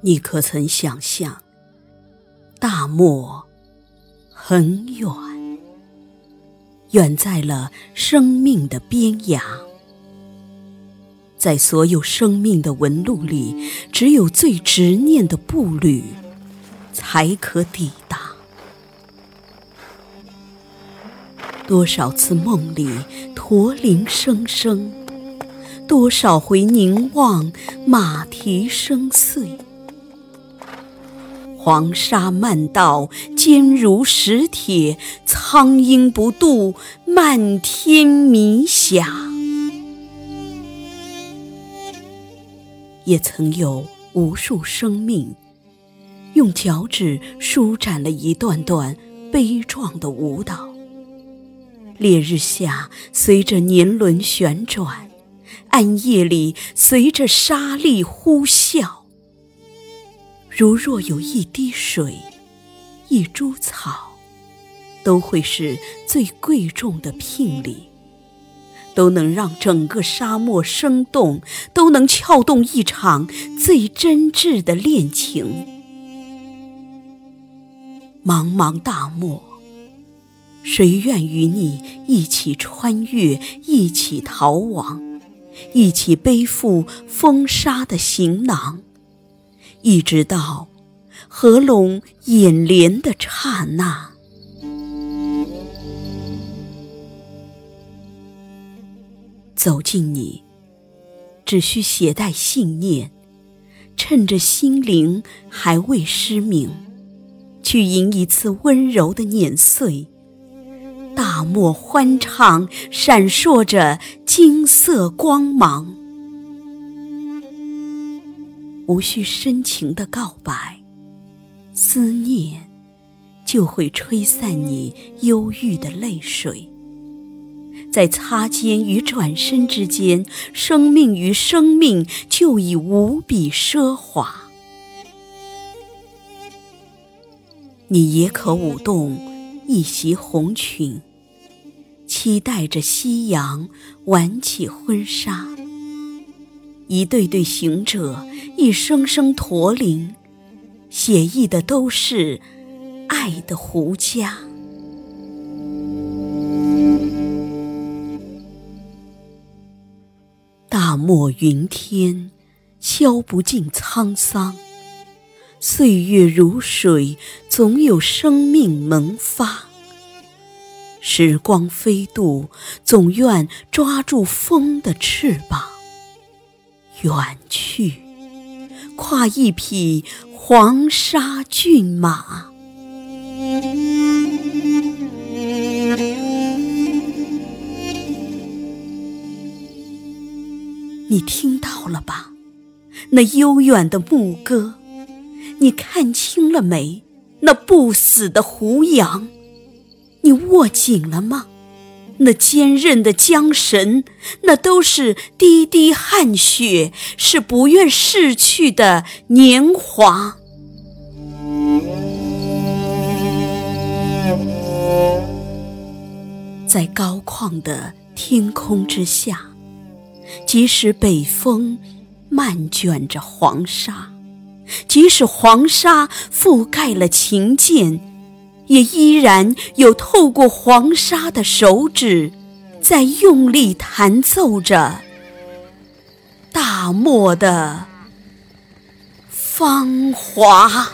你可曾想象，大漠很远，远在了生命的边涯，在所有生命的纹路里，只有最执念的步履才可抵达。多少次梦里驼铃声声，多少回凝望马蹄声碎。黄沙漫道坚如石铁，苍鹰不度漫天迷霞。也曾有无数生命，用脚趾舒展了一段段悲壮的舞蹈。烈日下，随着年轮旋转；暗夜里，随着沙粒呼啸。如若有一滴水，一株草，都会是最贵重的聘礼，都能让整个沙漠生动，都能撬动一场最真挚的恋情。茫茫大漠。谁愿与你一起穿越，一起逃亡，一起背负风沙的行囊，一直到合拢眼帘的刹那？走近你，只需携带信念，趁着心灵还未失明，去迎一次温柔的碾碎。大漠欢唱，闪烁着金色光芒。无需深情的告白，思念就会吹散你忧郁的泪水。在擦肩与转身之间，生命与生命就已无比奢华。你也可舞动一袭红裙。期待着夕阳挽起婚纱，一对对行者，一声声驼铃，写意的都是爱的胡笳。大漠云天，消不尽沧桑；岁月如水，总有生命萌发。时光飞渡，总愿抓住风的翅膀，远去，跨一匹黄沙骏马。你听到了吧？那悠远的牧歌，你看清了没？那不死的胡杨。你握紧了吗？那坚韧的缰绳，那都是滴滴汗血，是不愿逝去的年华。在高旷的天空之下，即使北风漫卷着黄沙，即使黄沙覆盖了琴键。也依然有透过黄沙的手指，在用力弹奏着大漠的芳华。